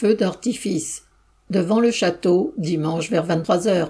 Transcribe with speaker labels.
Speaker 1: Feu d'artifice. Devant le château, dimanche vers 23 heures.